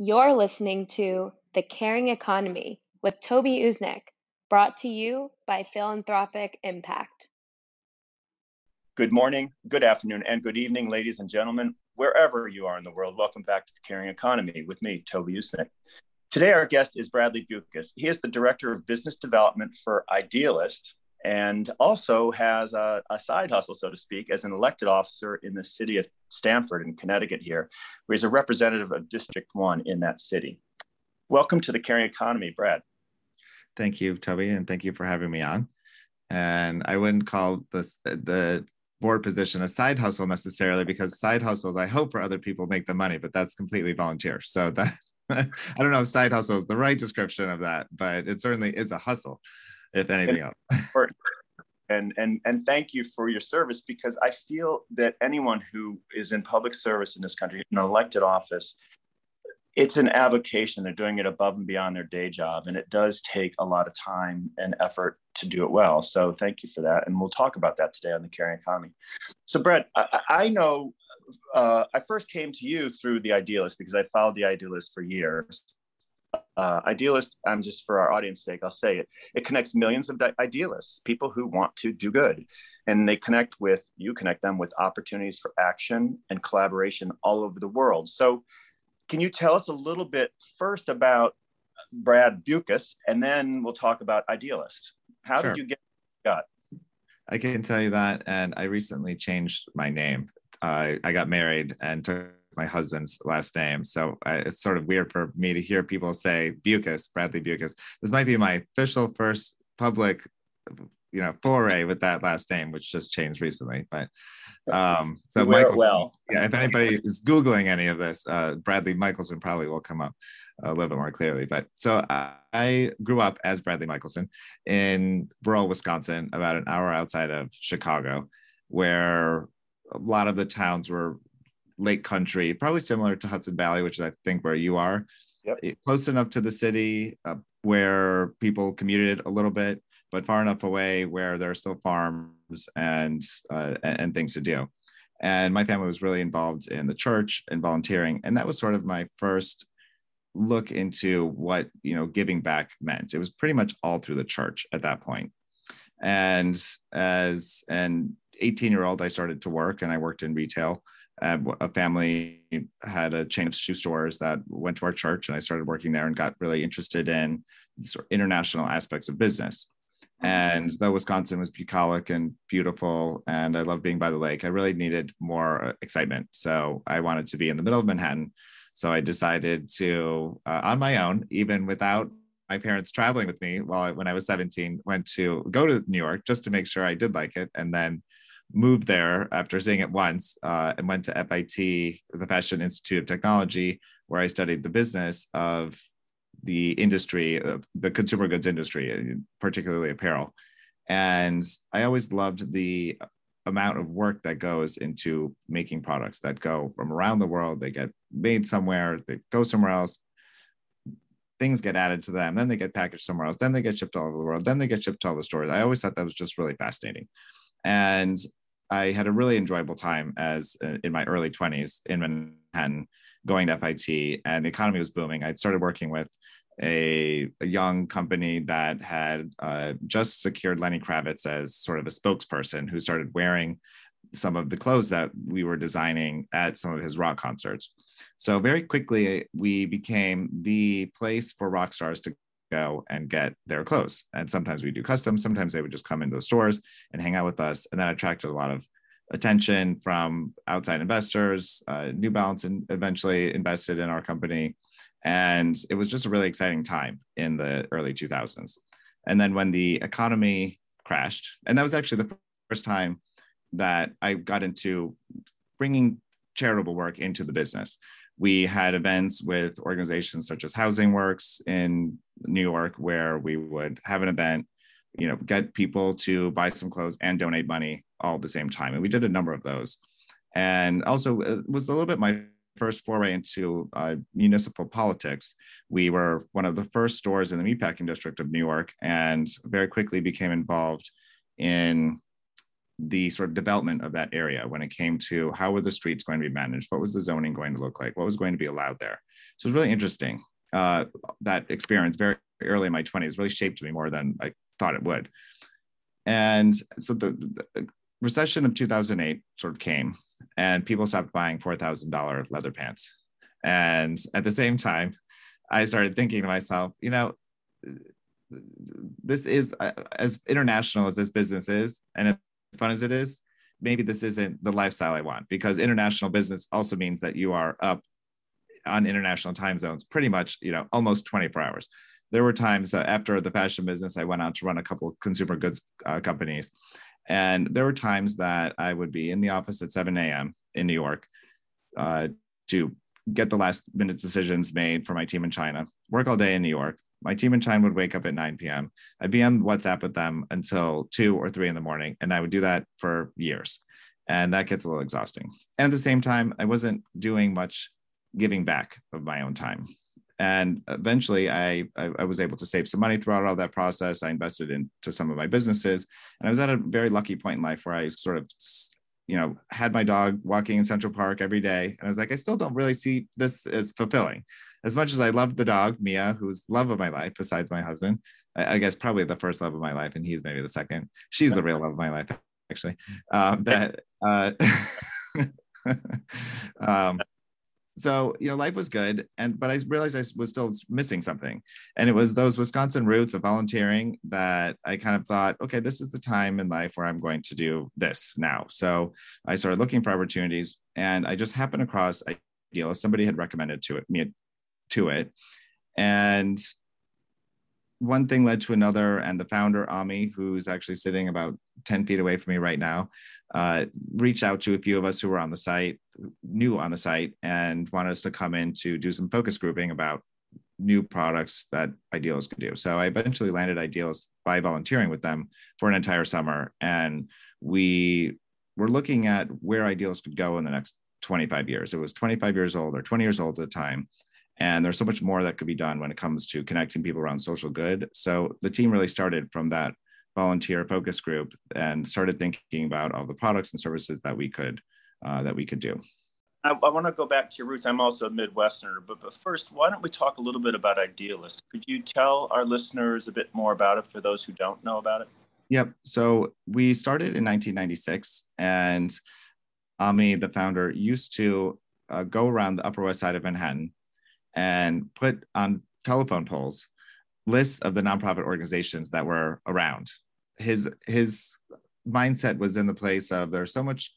You're listening to The Caring Economy with Toby Usnik, brought to you by Philanthropic Impact. Good morning, good afternoon, and good evening, ladies and gentlemen, wherever you are in the world. Welcome back to The Caring Economy with me, Toby Usnik. Today, our guest is Bradley Bewkes. He is the Director of Business Development for Idealist, and also has a, a, side hustle, so to speak, as an elected officer in the city of Stamford in Connecticut here, where he's a representative of District 1 in that city. Welcome to the Caring Economy, Brad. Thank you, Toby, and thank you for having me on. And I wouldn't call this the board position a side hustle necessarily because side hustles, I hope for other people make the money, but that's completely volunteer. So that I don't know if side hustle is the right description of that, but it certainly is a hustle if anything else. and and and thank you for your service because I feel that anyone who is in public service in this country, in an elected office, it's an avocation. They're doing it above and beyond their day job, and it does take a lot of time and effort to do it well. So thank you for that, and we'll talk about that today on the caring economy. So Brett, I, I know uh, I first came to you through the Idealist because I followed the Idealist for years, uh, idealist i'm just for our audience sake i'll say it it connects millions of idealists people who want to do good and they connect with you connect them with opportunities for action and collaboration all over the world so can you tell us a little bit first about brad bewkes and then we'll talk about idealists? how sure. did you get got i can tell you that and i recently changed my name uh, i got married and took my husband's last name. So uh, it's sort of weird for me to hear people say Bewkes, Bradley Bewkes. This might be my official first public, you know, foray with that last name, which just changed recently. But um, so Michael, well, yeah, if anybody is Googling any of this, uh, Bradley Michelson probably will come up a little bit more clearly. But so I grew up as Bradley Michelson in rural Wisconsin, about an hour outside of Chicago, where a lot of the towns were lake country, probably similar to Hudson Valley, which is I think where you are. Yep. Close enough to the city uh, where people commuted a little bit, but far enough away where there are still farms and uh, and things to do. And my family was really involved in the church and volunteering, and that was sort of my first look into what you know giving back meant. It was pretty much all through the church at that point. And as an 18 year old, I started to work, and I worked in retail uh, a family had a chain of shoe stores that went to our church and i started working there and got really interested in sort of international aspects of business. And though wisconsin was bucolic and beautiful and i love being by the lake i really needed more uh, excitement. So i wanted to be in the middle of manhattan. So i decided to uh, on my own even without my parents traveling with me while I, when i was 17 went to go to new york just to make sure i did like it. And then moved there after seeing it once uh, and went to FIT, the Fashion Institute of Technology, where I studied the business of the industry, uh, the consumer goods industry, particularly apparel. And I always loved the amount of work that goes into making products that go from around the world. They get made somewhere, they go somewhere else. Things get added to them, then they get packaged somewhere else, then they get shipped all over the world, then they get shipped to all the stores. I always thought that was just really fascinating. And I had a really enjoyable time as uh, in my early 20s in Manhattan going to FIT and the economy was booming. I'd started working with a, a young company that had uh, just secured Lenny Kravitz as sort of a spokesperson who started wearing some of the clothes that we were designing at some of his rock concerts. So very quickly, we became the place for rock stars to go and get their clothes. And sometimes we do custom, sometimes they would just come into the stores and hang out with us. And that attracted a lot of attention from outside investors. Uh, New Balance and eventually invested in our company. And it was just a really exciting time in the early 2000s. And then when the economy crashed, and that was actually the first time that I got into bringing charitable work into the business we had events with organizations such as Housing Works in New York, where we would have an event, you know, get people to buy some clothes and donate money all at the same time. And we did a number of those. And also, it was a little bit my first foray into uh, municipal politics. We were one of the first stores in the meatpacking district of New York and very quickly became involved in the sort of development of that area when it came to how were the streets going to be managed, what was the zoning going to look like, what was going to be allowed there. So it's really interesting. Uh, that experience very early in my 20s really shaped me more than I thought it would. And so the, the recession of 2008 sort of came and people stopped buying $4,000 leather pants. And at the same time, I started thinking to myself, you know, this is uh, as international as this business is and fun as it is maybe this isn't the lifestyle i want because international business also means that you are up on international time zones pretty much you know almost 24 hours. There were times uh, after the fashion business i went on to run a couple consumer goods uh, companies. And there were times that i would be in the office at 7 a.m in new york uh, to get the last minute decisions made for my team in china work all day in new york my team in China would wake up at 9 p.m. I'd be on WhatsApp with them until two or three in the morning. And I would do that for years. And that gets a little exhausting. And at the same time, I wasn't doing much giving back of my own time. And eventually I, I, I was able to save some money throughout all that process. I invested into some of my businesses. And I was at a very lucky point in life where I sort of you know, had my dog walking in Central Park every day. And I was like, I still don't really see this as fulfilling as much as I love the dog, Mia, who's love of my life besides my husband, I, I, guess probably the first love of my life, and he's maybe the second. She's the real love of my life, actually. Um, that uh, um, so you know, life was good, and but I realized I was still missing something, and it was those Wisconsin roots of volunteering that I kind of thought, okay, this is the time in life where I'm going to do this now. So I started looking for opportunities, and I just happened across Ideal. Somebody had recommended to it me to it. And one thing led to another, and the founder, Ami, who's actually sitting about 10 feet away from me right now, uh, reached out to a few of us who were on the site, new on the site, and wanted us to come in to do some focus grouping about new products that Ideals could do. So I eventually landed Ideals by volunteering with them for an entire summer. And we were looking at where Ideals could go in the next 25 years. It was 25 years old or 20 years old at the time. And there's so much more that could be done when it comes to connecting people around social good. So the team really started from that volunteer focus group and started thinking about all the products and services that we could uh, that we could do. I, I want to go back to your roots. I'm also a Midwesterner, but, but first, why don't we talk a little bit about Idealist? Could you tell our listeners a bit more about it for those who don't know about it? Yep. So we started in 1996, and Ami, the founder, used to uh, go around the Upper West Side of Manhattan and put on telephone poles lists of the nonprofit organizations that were around. His his mindset was in the place of there's so much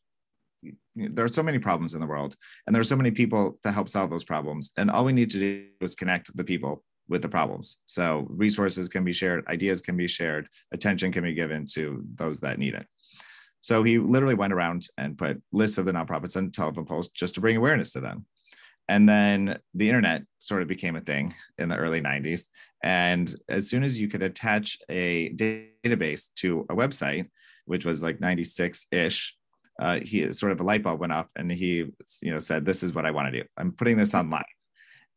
there are so many problems in the world and there are so many people to help solve those problems and all we need to do is connect the people with the problems. So resources can be shared ideas can be shared attention can be given to those that need it. So he literally went around and put lists of the nonprofits on telephone poles just to bring awareness to them and then the internet sort of became a thing in the early 90s. And as soon as you could attach a database to a website, which was like 96 ish, uh, he sort of a light bulb went off and he you know said this is what i want to do. I'm putting this online.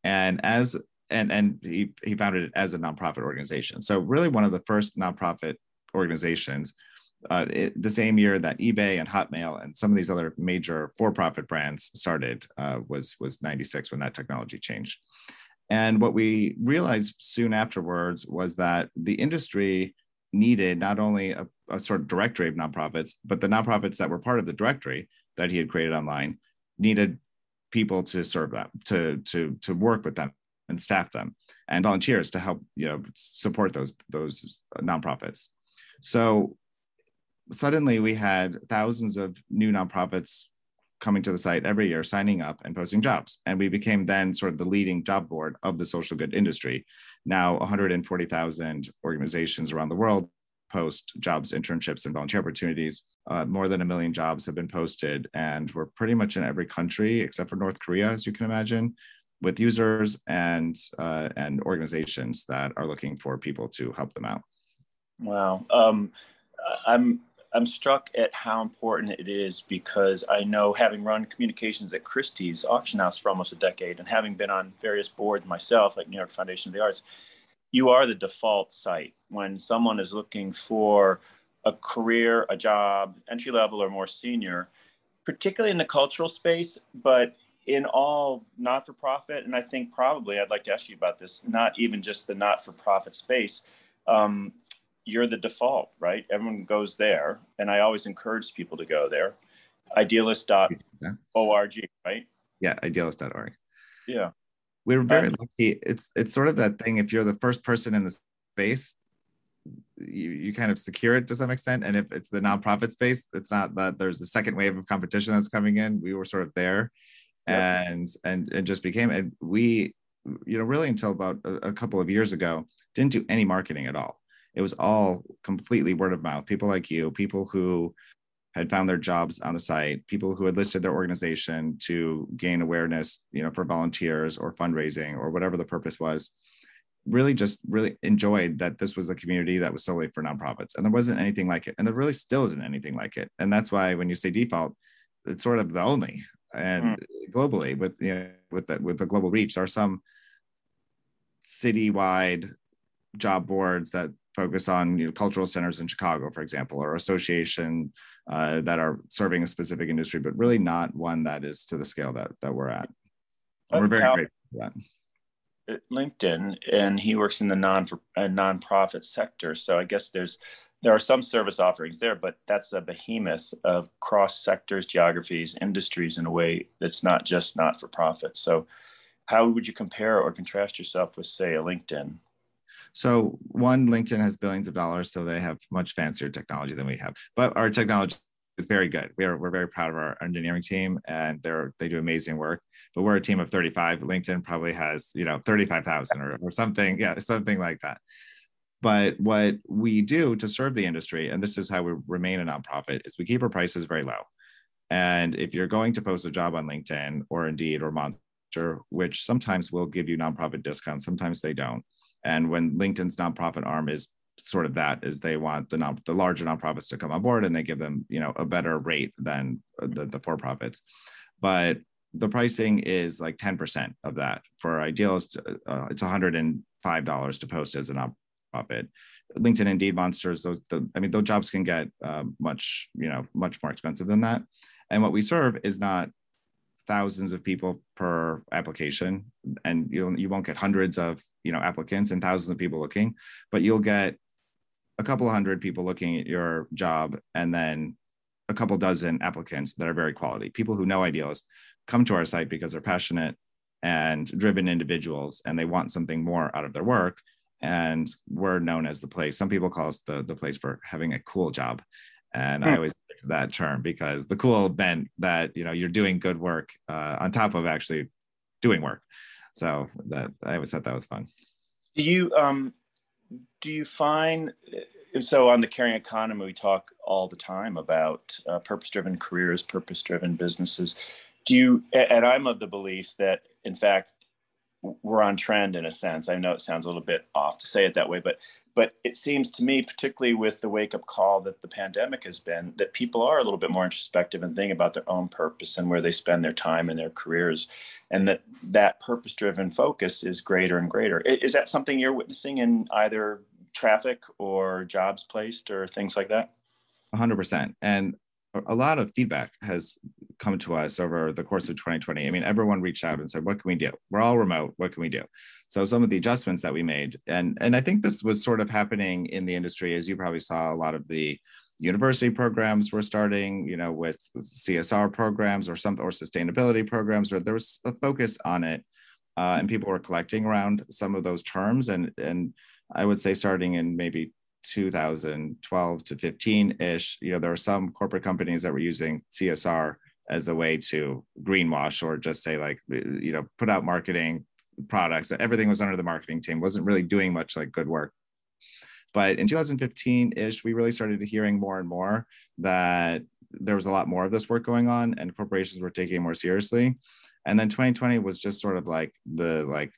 And as and and he, he founded it as a nonprofit organization. So really one of the first nonprofit organizations uh, it, the same year that eBay and Hotmail and some of these other major for-profit brands started uh, was was 96 when that technology changed. And what we realized soon afterwards was that the industry needed not only a, a sort of directory of nonprofits, but the nonprofits that were part of the directory that he had created online needed people to serve them, to to to work with them and staff them, and volunteers to help you know support those those nonprofits. So suddenly we had thousands of new nonprofits coming to the site every year, signing up and posting jobs. And we became then sort of the leading job board of the social good industry. Now, 140,000 organizations around the world post jobs, internships, and volunteer opportunities. Uh, more than a million jobs have been posted, and we're pretty much in every country except for North Korea, as you can imagine, with users and uh, and organizations that are looking for people to help them out. Wow, um, I'm I'm struck at how important it is because I know having run communications at Christie's auction house for almost a decade and having been on various boards myself, like New York Foundation of the Arts, you are the default site when someone is looking for a career, a job, entry level or more senior, particularly in the cultural space, but in all not for profit. And I think probably I'd like to ask you about this, not even just the not for profit space. Um, you're the default, right? Everyone goes there. And I always encourage people to go there. Idealist.org, right? Yeah, idealist.org. Yeah. We are very lucky. It's it's sort of that thing. If you're the first person in the space, you, you kind of secure it to some extent. And if it's the nonprofit space, it's not that there's a second wave of competition that's coming in. We were sort of there yep. and and and just became and we you know really until about a, a couple of years ago didn't do any marketing at all it was all completely word of mouth. People like you people who had found their jobs on the site people who had listed their organization to gain awareness you know for volunteers or fundraising or whatever the purpose was really just really enjoyed that this was a community that was solely for nonprofits. And there wasn't anything like it. And there really still isn't anything like it. And that's why when you say default it's sort of the only. And mm. globally with you know, with that with the global reach there are some citywide job boards that focus on you know, cultural centers in Chicago, for example, or association uh, that are serving a specific industry, but really not one that is to the scale that that we're at. we're very grateful for that. LinkedIn, and he works in the non for uh, nonprofit sector. So I guess there's there are some service offerings there, but that's a behemoth of cross sectors, geographies, industries in a way that's not just not for profit. So, how would you compare or contrast yourself with, say, a LinkedIn? So, one, LinkedIn has billions of dollars, so they have much fancier technology than we have, but our technology is very good. We are we're very proud of our engineering team, and they're they do amazing work. But we're a team of 35. LinkedIn probably has you know 35,000 or, or something, yeah, something like that. But what we do to serve the industry, and this is how we remain a nonprofit, is we keep our prices very low. And if you're going to post a job on LinkedIn or Indeed or Monster, which sometimes will give you nonprofit discounts, sometimes they don't. And when LinkedIn's nonprofit arm is sort of that is they want the non, the larger nonprofits to come on board and they give them you know a better rate than the, the for profits but the pricing is like 10% of that. For idealist uh, it's $105 to post as a nonprofit. Linkedin indeed monsters those the, i mean those jobs can get uh, much you know much more expensive than that. And what we serve is not thousands of people per application and you'll you won't get hundreds of you know applicants and thousands of people looking but you'll get a couple hundred people looking at your job and then a couple dozen applicants that are very quality. People who know idealist come to our site because they're passionate and driven individuals and they want something more out of their work and we're known as the place. Some people call us the, the place for having a cool job and hmm. i always like that term because the cool meant that you know you're doing good work uh, on top of actually doing work. So that i always thought that was fun. Do you um do you find so on the caring economy we talk all the time about uh, purpose-driven careers purpose-driven businesses. Do you and i'm of the belief that in fact we're on trend in a sense. I know it sounds a little bit off to say it that way but but it seems to me particularly with the wake up call that the pandemic has been that people are a little bit more introspective and thinking about their own purpose and where they spend their time and their careers and that that purpose driven focus is greater and greater. Is that something you're witnessing in either traffic or jobs placed or things like that? 100% and a lot of feedback has come to us over the course of 2020. I mean, everyone reached out and said, "What can we do? We're all remote. What can we do?" So some of the adjustments that we made, and and I think this was sort of happening in the industry, as you probably saw, a lot of the university programs were starting, you know, with CSR programs or some or sustainability programs, or there was a focus on it, uh, and people were collecting around some of those terms, and and I would say starting in maybe 2012 to 15 ish, you know, there were some corporate companies that were using CSR as a way to greenwash or just say like, uh, you know, put out marketing products. Everything was under the marketing team, wasn't really doing much like good work. But in 2015 ish, we really started hearing more and more that there was a lot more of this work going on and corporations were taking it more seriously. And then 2020 was just sort of like the like,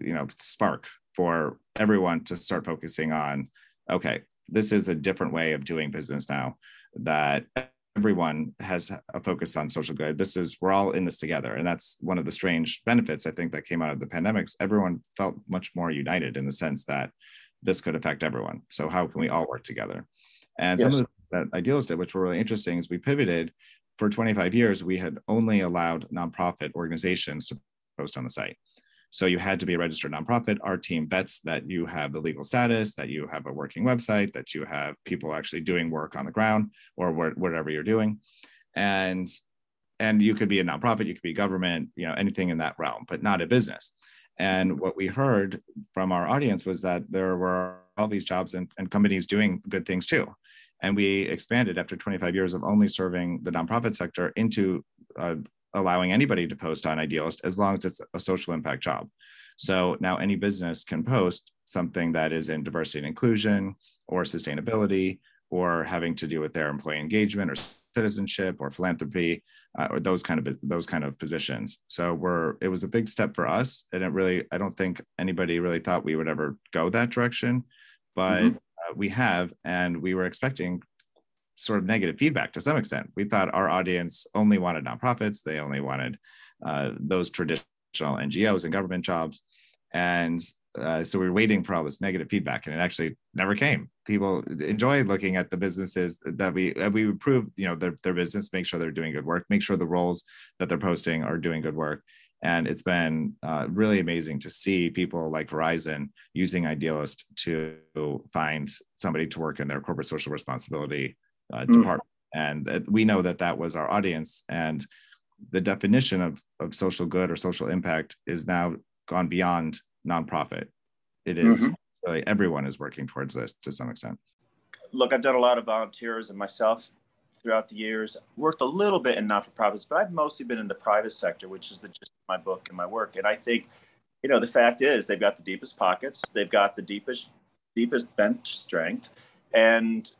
you know, spark for everyone to start focusing on okay, this is a different way of doing business now that everyone has a focus on social good. This is, we're all in this together. And that's one of the strange benefits I think that came out of the pandemics. Everyone felt much more united in the sense that this could affect everyone. So, how can we all work together? And yes. some of the that Idealist did, which were really interesting, is we pivoted for 25 years. We had only allowed nonprofit organizations to post on the site. So you had to be a registered nonprofit. Our team vets that you have the legal status, that you have a working website, that you have people actually doing work on the ground or whatever you're doing. And and you could be a nonprofit, you could be government, you know, anything in that realm, but not a business. And what we heard from our audience was that there were all these jobs and, and companies doing good things too. And we expanded after 25 years of only serving the nonprofit sector into uh, allowing anybody to post on Idealist as long as it's a social impact job. So now any business can post something that is in diversity and inclusion or sustainability or having to do with their employee engagement or citizenship or philanthropy uh, or those kind of those kind of positions. So we're it was a big step for us, and it really I don't think anybody really thought we would ever go that direction, but mm-hmm. uh, we have, and we were expecting sort of negative feedback to some extent. We thought our audience only wanted nonprofits, they only wanted uh, those traditional NGOs and government jobs. And uh, so we were waiting for all this negative feedback, and it actually never came. People enjoy looking at the businesses that we we improve, you know, their, their business, make sure they're doing good work, make sure the roles that they're posting are doing good work. And it's been uh, really amazing to see people like Verizon using Idealist to find somebody to work in their corporate social responsibility uh, mm. department. And we know that that was our audience. And the definition of, of social good or social impact is now gone beyond nonprofit. It is mm-hmm. really everyone is working towards this to some extent. Look, I've done a lot of volunteers and myself throughout the years. Worked a little bit in not for profits, but I've mostly been in the private sector, which is the gist of my book and my work. And I think, you know, the fact is they've got the deepest pockets, they've got the deepest deepest bench strength, and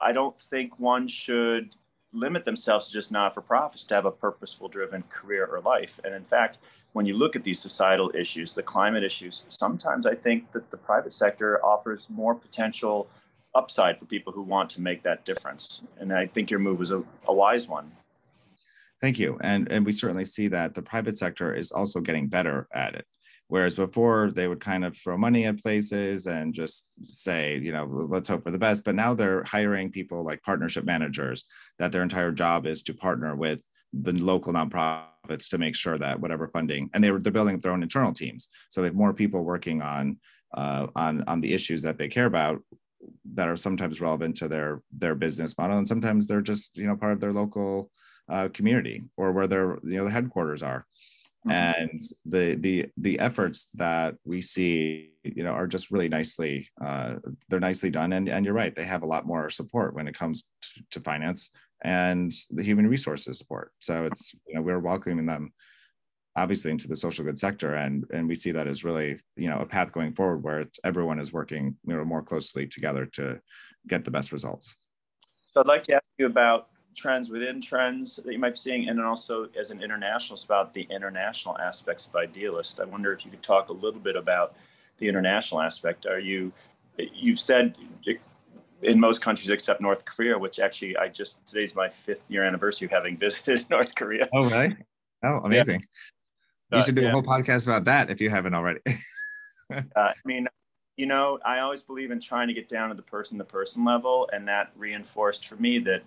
I don't think one should limit themselves to just not for profits to have a purposeful driven career or life. And in fact, when you look at these societal issues, the climate issues, sometimes I think that the private sector offers more potential upside for people who want to make that difference. And I think your move was a, a wise one. Thank you. And, and we certainly see that the private sector is also getting better at it. Whereas before they would kind of throw money at places and just say, you know, let's hope for the best. But now they're hiring people like partnership managers that their entire job is to partner with the local nonprofits to make sure that whatever funding and they were they're building their own internal teams. So they have more people working on uh, on on the issues that they care about that are sometimes relevant to their their business model and sometimes they're just you know part of their local uh, community or where their you know the headquarters are Mm-hmm. and the the the efforts that we see you know are just really nicely uh, they're nicely done. And and you're right they have a lot more support when it comes to, to finance and the human resources support. So it's you know we're welcoming them obviously into the social good sector and and we see that as really you know a path going forward where everyone is working you know more closely together to get the best results. So i'd like to ask you about trends within trends that you might be seeing, and then also as an internationalist about the international aspects of Idealist. I wonder if you could talk a little bit about the international aspect. Are you, you've said in most countries except North Korea, which actually I just, today's my fifth year anniversary of having visited North Korea. Oh, really? Oh, amazing. Yeah. You should do yeah. a whole podcast about that if you haven't already. uh, I mean, you know, I always believe in trying to get down to the person to person level, and that reinforced for me that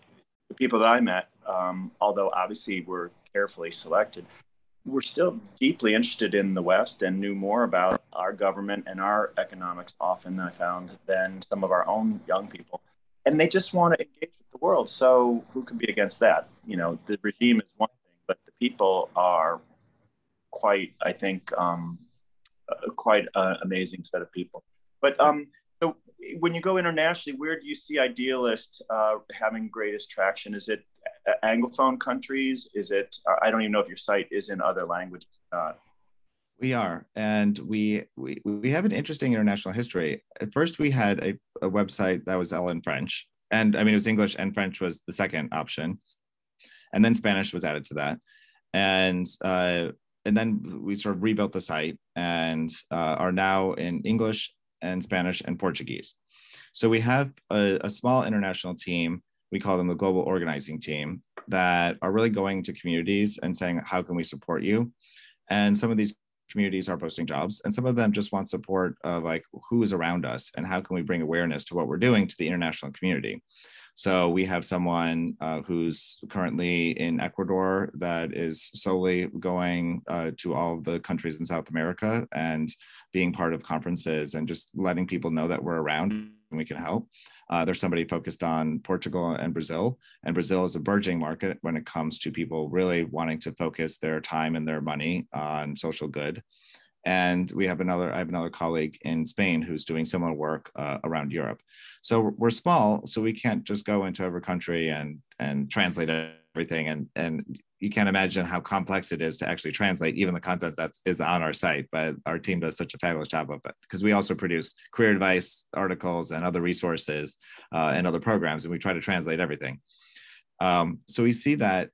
the people that I met, um, although obviously were carefully selected, were still deeply interested in the West and knew more about our government and our economics often, I found, than some of our own young people. And they just want to engage with the world. So who can be against that? You know, the regime is one thing, but the people are quite, I think, um, uh, quite an amazing set of people. But um, when you go internationally, where do you see Idealist uh, having greatest traction? Is it Anglophone countries? Is it, I don't even know if your site is in other languages We are, and we, we we have an interesting international history. At first, we had a, a website that was all in French, and I mean it was English and French was the second option, and then Spanish was added to that, and uh, and then we sort of rebuilt the site and uh, are now in English and Spanish and Portuguese. So we have a, a, small international team. We call them the global organizing team that are really going to communities and saying, how can we support you? And some of these communities are posting jobs and some of them just want support of like who is around us and how can we bring awareness to what we're doing to the international community so we have someone uh, who's currently in Ecuador that is solely going uh, to all the countries in South America and being part of conferences and just letting people know that we're around and we can help. Uh, there's somebody focused on Portugal and Brazil, and Brazil is a burgeoning market when it comes to people really wanting to focus their time and their money on social good. And we have another, I have another colleague in Spain who's doing similar work uh, around Europe. So we're small, so we can't just go into every country and and translate everything. And and you can't imagine how complex it is to actually translate even the content that is on our site. But our team does such a fabulous job of it because we also produce career advice articles and other resources uh, and other programs, and we try to translate everything. Um, so we see that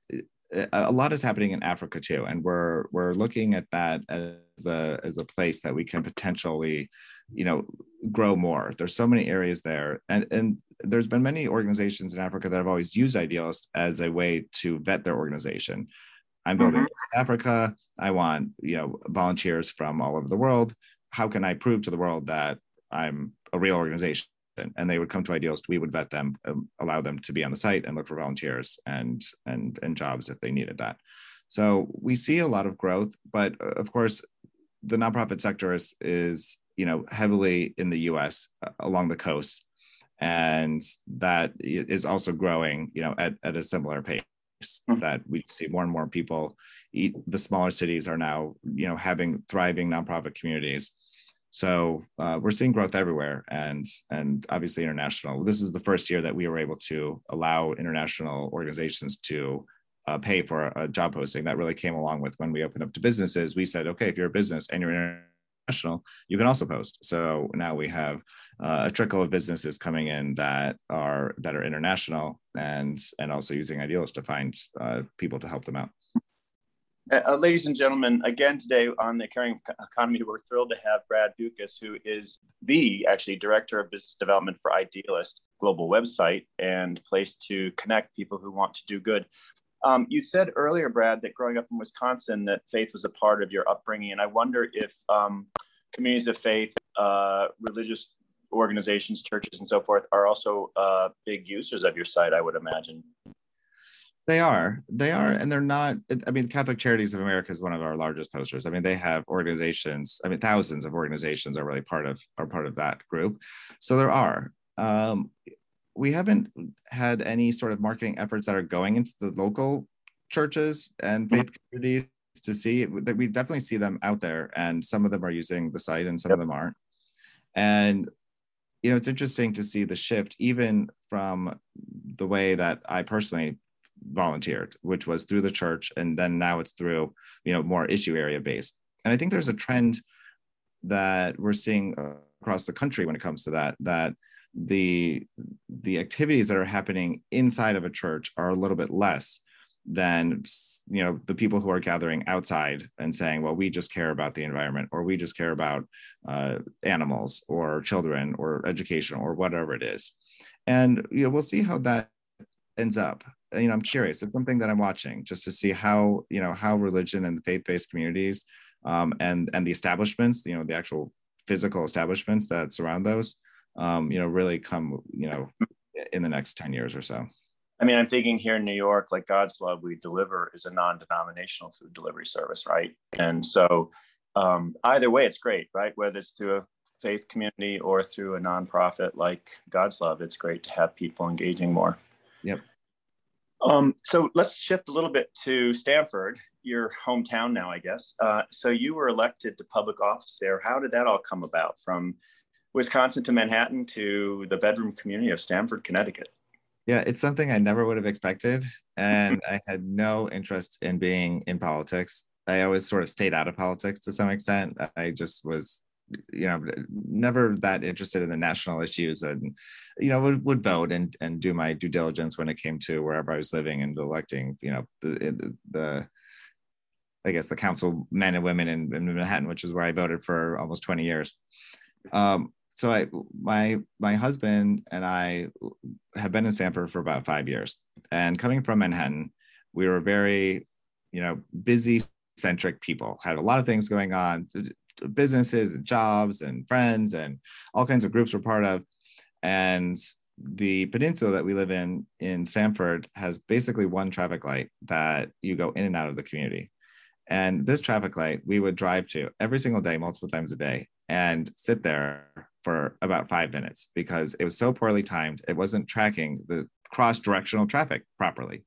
a lot is happening in Africa too, and we're we're looking at that as a as a place that we can potentially, you know, grow more. There's so many areas there, and and there's been many organizations in Africa that have always used Idealist as a way to vet their organization. I'm building mm-hmm. Africa. I want you know volunteers from all over the world. How can I prove to the world that I'm a real organization? And they would come to Idealist. We would vet them, um, allow them to be on the site, and look for volunteers and and and jobs if they needed that. So we see a lot of growth, but uh, of course, the nonprofit sector is is you know heavily in the U.S. Uh, along the coast, and that is also growing you know at, at a similar pace. Mm-hmm. That we see more and more people. Eat, the smaller cities are now you know having thriving nonprofit communities so uh, we're seeing growth everywhere, and and obviously international. This is the first year that we were able to allow international organizations to uh, pay for a, job posting. That really came along with when we opened up to businesses. We said, okay, if you're a business and you're international, you can also post. So now we have uh, a trickle of businesses coming in that are that are international and and also using Idealist to find uh, people to help them out. Uh, uh, ladies and gentlemen, again today on the Caring Economy, we're thrilled to have Brad Bewkes, who is the actually director of business development for Idealist global website and place to connect people who want to do good. Um, you said earlier, Brad, that growing up in Wisconsin, that faith was a part of your upbringing, and I wonder if um, communities of faith, uh, religious organizations, churches, and so forth are also uh, big users of your site. I would imagine. They are. They are. And they're not. I mean, Catholic Charities of America is one of our largest posters. I mean, they have organizations. I mean, thousands of organizations are really part of are part of that group. So there are. Um, we haven't had any sort of marketing efforts that are going into the local churches and faith communities to see that we definitely see them out there and some of them are using the site and some yep. of them aren't and you know it's interesting to see the shift even from the way that i personally volunteered, which was through the church, and then now it's through you know more issue area based. And I think there's a trend that we're seeing across the country when it comes to that that the the activities that are happening inside of a church are a little bit less than you know the people who are gathering outside and saying well we just care about the environment or we just care about uh, animals or children or education or whatever it is and you know we'll see how that ends up you know i'm curious it's something that i'm watching just to see how you know how religion and the faith-based communities um, and and the establishments you know the actual physical establishments that surround those um, you know really come you know in the next 10 years or so. I mean i'm thinking here in new york like god's love we deliver is a non-denominational food delivery service right? And so um, either way it's great right? Whether it's through a faith community or through a nonprofit like god's love it's great to have people engaging more. Yep. Um, so let's shift a little bit to Stamford, your hometown now, I guess. Uh, so you were elected to public office there. How did that all come about from Wisconsin to Manhattan to the bedroom community of Stamford, Connecticut? Yeah, it's something I never would have expected. And I had no interest in being in politics. I always sort of stayed out of politics to some extent. I just was you know never that interested in the national issues and you know would, would vote and and do my due diligence when it came to wherever i was living and electing you know the the i guess the council men and women in, in manhattan which is where i voted for almost 20 years. Um, so i my my husband and i have been in stamford for about five years. And coming from manhattan we were very you know busy centric people, had a lot of things going on, businesses and jobs and friends and all kinds of groups we're part of. And the peninsula that we live in in Stamford has basically one traffic light that you go in and out of the community. And this traffic light we would drive to every single day, multiple times a day, and sit there for about five minutes because it was so poorly timed. It wasn't tracking the cross directional traffic properly.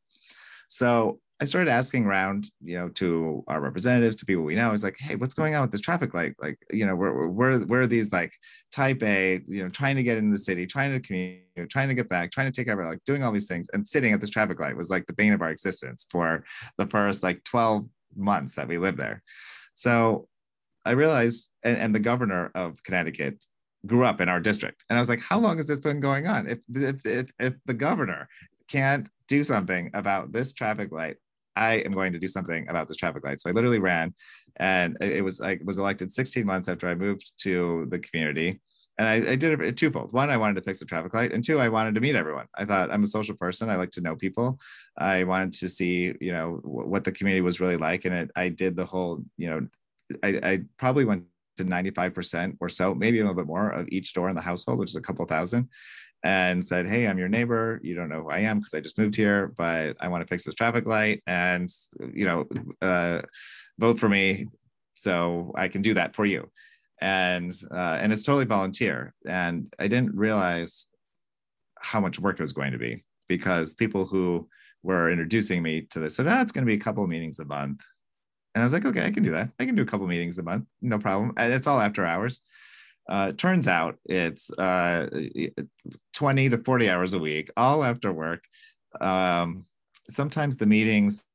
So I started asking around, you know, to our representatives, to people we know. I was like, hey, what's going on with this traffic light? Like, you know, where where where are these like type A, you know, trying to get into the city, trying to commute, trying to get back, trying to take it, like doing all these things and sitting at this traffic light was like the bane of our existence for the first like 12 months that we lived there. So I realized, and, and the governor of Connecticut grew up in our district. And I was like, how long has this been going on? If, if, if, if the governor can't do something about this traffic light I am going to do something about this traffic light. So I literally ran, and it was I was elected 16 months after I moved to the community. And I, I did it twofold. One, I wanted to fix the traffic light, and two, I wanted to meet everyone. I thought I'm a social person. I like to know people. I wanted to see, you know, what the community was really like, and it, I did the whole, you know, I, I probably went to 95% or so, maybe a little bit more of each door in the household, which is a couple thousand and said, Hey, I'm your neighbor. You don't know who I am because I just moved here, but I want to fix this traffic light and, you know, uh, vote for me so I can do that for you. And, uh, and it's totally volunteer. And I didn't realize how much work it was going to be because people who were introducing me to this said, oh, it's going to be a couple of meetings a month. And I was like, okay, I can do that. I can do a couple meetings a month, no problem. And it's all after hours. Uh, turns out it's uh, 20 to 40 hours a week, all after work. Um, sometimes the meetings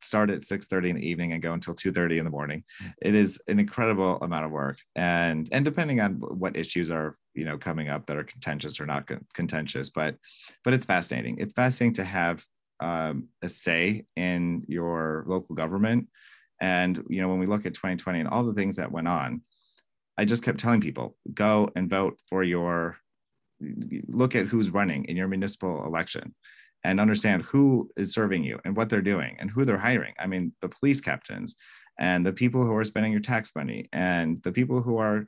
start at 6.30 in the evening and go until 2.30 in the morning. It is an incredible amount of work. And and depending on what issues are you know coming up that are contentious or not contentious but but it's fascinating. It's fascinating to have um, a say in your local government. And you know when we look at 2020 and all the things that went on I just kept telling people go and vote for your look at who's running in your municipal election and understand who is serving you and what they're doing and who they're hiring. I mean, the police captains and the people who are spending your tax money and the people who are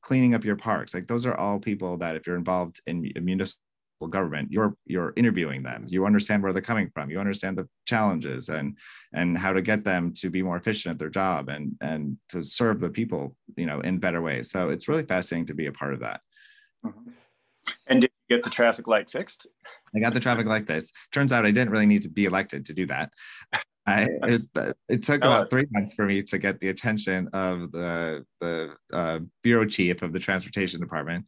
cleaning up your parks. Like those are all people that if you're involved in municipal government you're you're interviewing them. You understand where they're coming from. You understand the challenges and and how to get them to be more efficient at their job and and to serve the people you know in better ways. So it's really fascinating to be a part of that. Mm-hmm. and did you get the traffic light fixed? I got the traffic light fixed. Turns out i didn't really need to be elected to do that. I, it, it, took about three months for me to get the attention of the the uh, bureau chief of the transportation department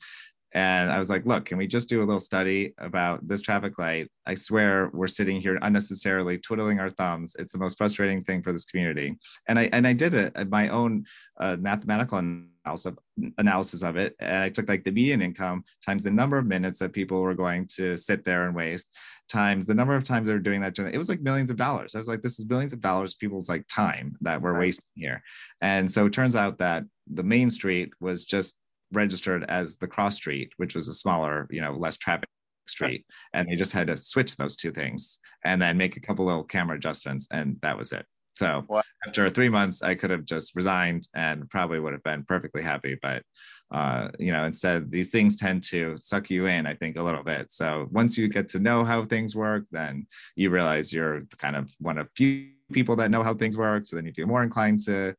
and I was like, look, can we just do a little study about this traffic light? I swear we're sitting here unnecessarily twiddling our thumbs. It's the most frustrating thing for this community. And I and I did a, my own uh, mathematical analysis, analysis of it. And I took like the median income times the number of minutes that people were going to sit there and waste times the number of times they were doing that. It was like millions of dollars. I was like, this is billions of dollars, people's like time that we're wasting here. And so it turns out that the main street was just registered as the cross street, which was a smaller, you know, less traffic street. And they just had to switch those two things and then make a couple little camera adjustments, and that was it. So wow. after three months, I could have just resigned and probably would have been perfectly happy. But uh, you know, instead, these things tend to suck you in, I think, a little bit. So once you get to know how things work, then you realize you're kind of one of few people that know how things work. So then you feel more inclined to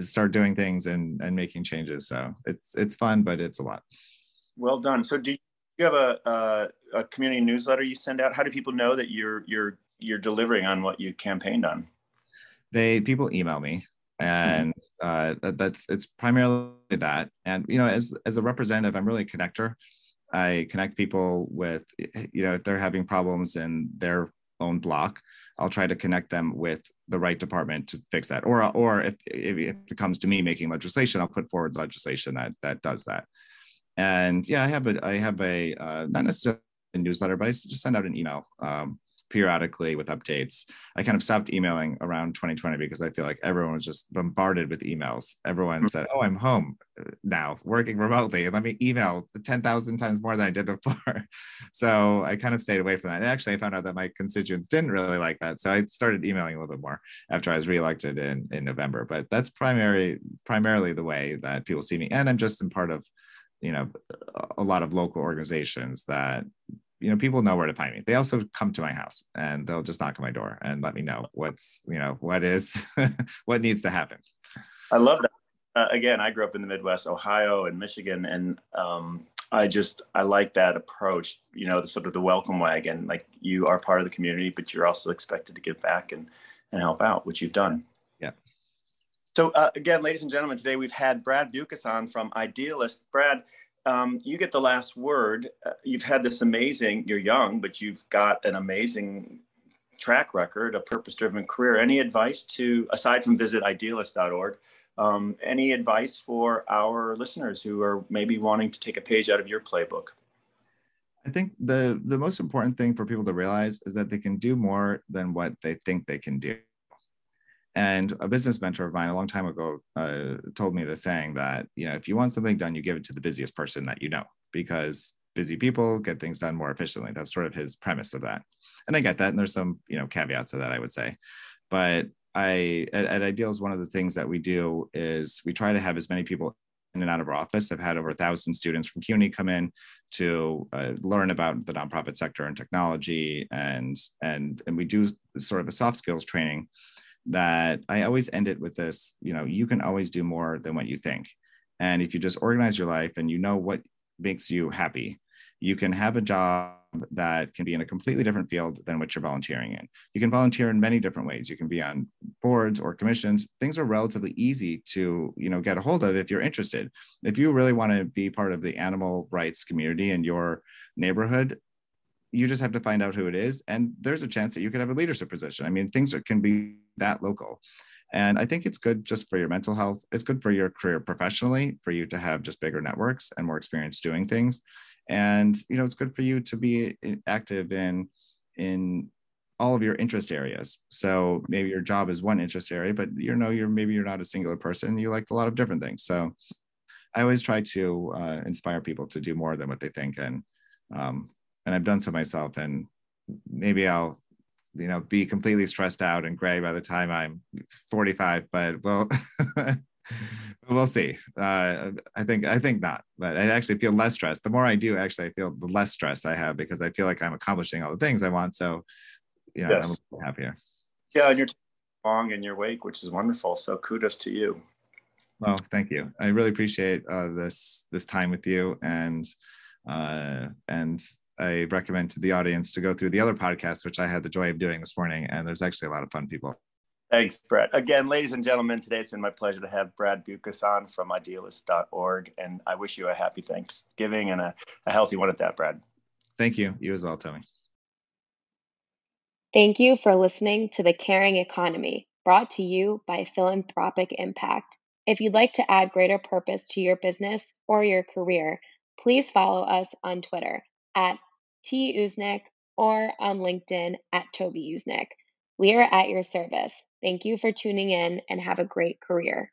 start doing things and and making changes. So it's it's fun, but it's a lot. Well done. So do you have a a, a community newsletter you send out? How do people know that you're you're you're delivering on what you campaigned on? They people email me and uh, that's it's primarily that. And you know as as a representative i'm really a connector. I connect people with you know if they're having problems in their own block i'll try to connect them with the right department to fix that. Or or if, if it comes to me making legislation i'll put forward legislation that that does that. And yeah i have a i have a uh, not necessarily a newsletter but i just send out an email um, periodically with updates. I kind of stopped emailing around 2020 because I feel like everyone was just bombarded with emails. Everyone mm-hmm. said, "Oh, I'm home now, working remotely, and let me email 10,000 times more than I did before." so I kind of stayed away from that. And actually, I found out that my constituents didn't really like that, so I started emailing a little bit more after I was reelected in in November. But that's primary primarily the way that people see me, and I'm just in part of you know a lot of local organizations that you know people know where to find me. They also come to my house and they'll just knock on my door and let me know what's you know what is what needs to happen. I love that. Uh, again i grew up in the midwest ohio and michigan and um, i just i like that approach you know the sort of the welcome wagon. Like you are part of the community but you're also expected to give back and and help out which you've done. Yeah. So uh, again ladies and gentlemen today we've had brad bewkes on from idealist. Brad um, you get the last word. Uh, you've had this amazing, you're young, but you've got an amazing track record, a purpose driven career. Any advice to, aside from visit idealist.org, um, any advice for our listeners who are maybe wanting to take a page out of your playbook? I think the the most important thing for people to realize is that they can do more than what they think they can do. And a business mentor of mine a long time ago uh, told me the saying that, you know, if you want something done, you give it to the busiest person that you know, because busy people get things done more efficiently. That's sort of his premise of that. And I get that. And there's some, you know, caveats to that, I would say. But I, at, at Ideals, one of the things that we do is we try to have as many people in and out of our office. I've had over a thousand students from CUNY come in to uh, learn about the nonprofit sector and technology, and and and we do sort of a soft skills training that I always end it with this, you know, you can always do more than what you think. And if you just organize your life and you know what makes you happy, you can have a job that can be in a completely different field than what you're volunteering in. You can volunteer in many different ways. You can be on boards or commissions. Things are relatively easy to, you know, get a hold of if you're interested. If you really want to be part of the animal rights community in your neighborhood, you just have to find out who it is and there's a chance that you could have a leadership position. I mean things are, can be that local. And i think it's good just for your mental health. It's good for your career professionally for you to have just bigger networks and more experience doing things. And you know it's good for you to be active in in all of your interest areas. So maybe your job is one interest area but you know you're maybe you're not a singular person. You like a lot of different things. So i always try to uh, inspire people to do more than what they think and um, and I've done so myself. And maybe I'll, you know, be completely stressed out and gray by the time I'm 45. But well, we'll see. Uh, I think I think not. But I actually feel less stressed. The more I do, actually, I feel the less stress I have because I feel like I'm accomplishing all the things I want. So, you know, yes. I'm happier. Yeah, and you're long in your wake, which is wonderful. So kudos to you. Well, thank you. I really appreciate uh, this this time with you, and uh, and I recommend to the audience to go through the other podcast, which I had the joy of doing this morning. And there's actually a lot of fun people. Thanks, Brett. Again, ladies and gentlemen, today it's been my pleasure to have Brad Bewkes on from idealist.org. And I wish you a happy Thanksgiving and a, a healthy one at that, Brad. Thank you. You as well, Tommy. Thank you for listening to The Caring Economy, brought to you by Philanthropic Impact. If you'd like to add greater purpose to your business or your career, please follow us on Twitter at T. Usnik or on LinkedIn at Toby Usnik. We are at your service. Thank you for tuning in and have a great career.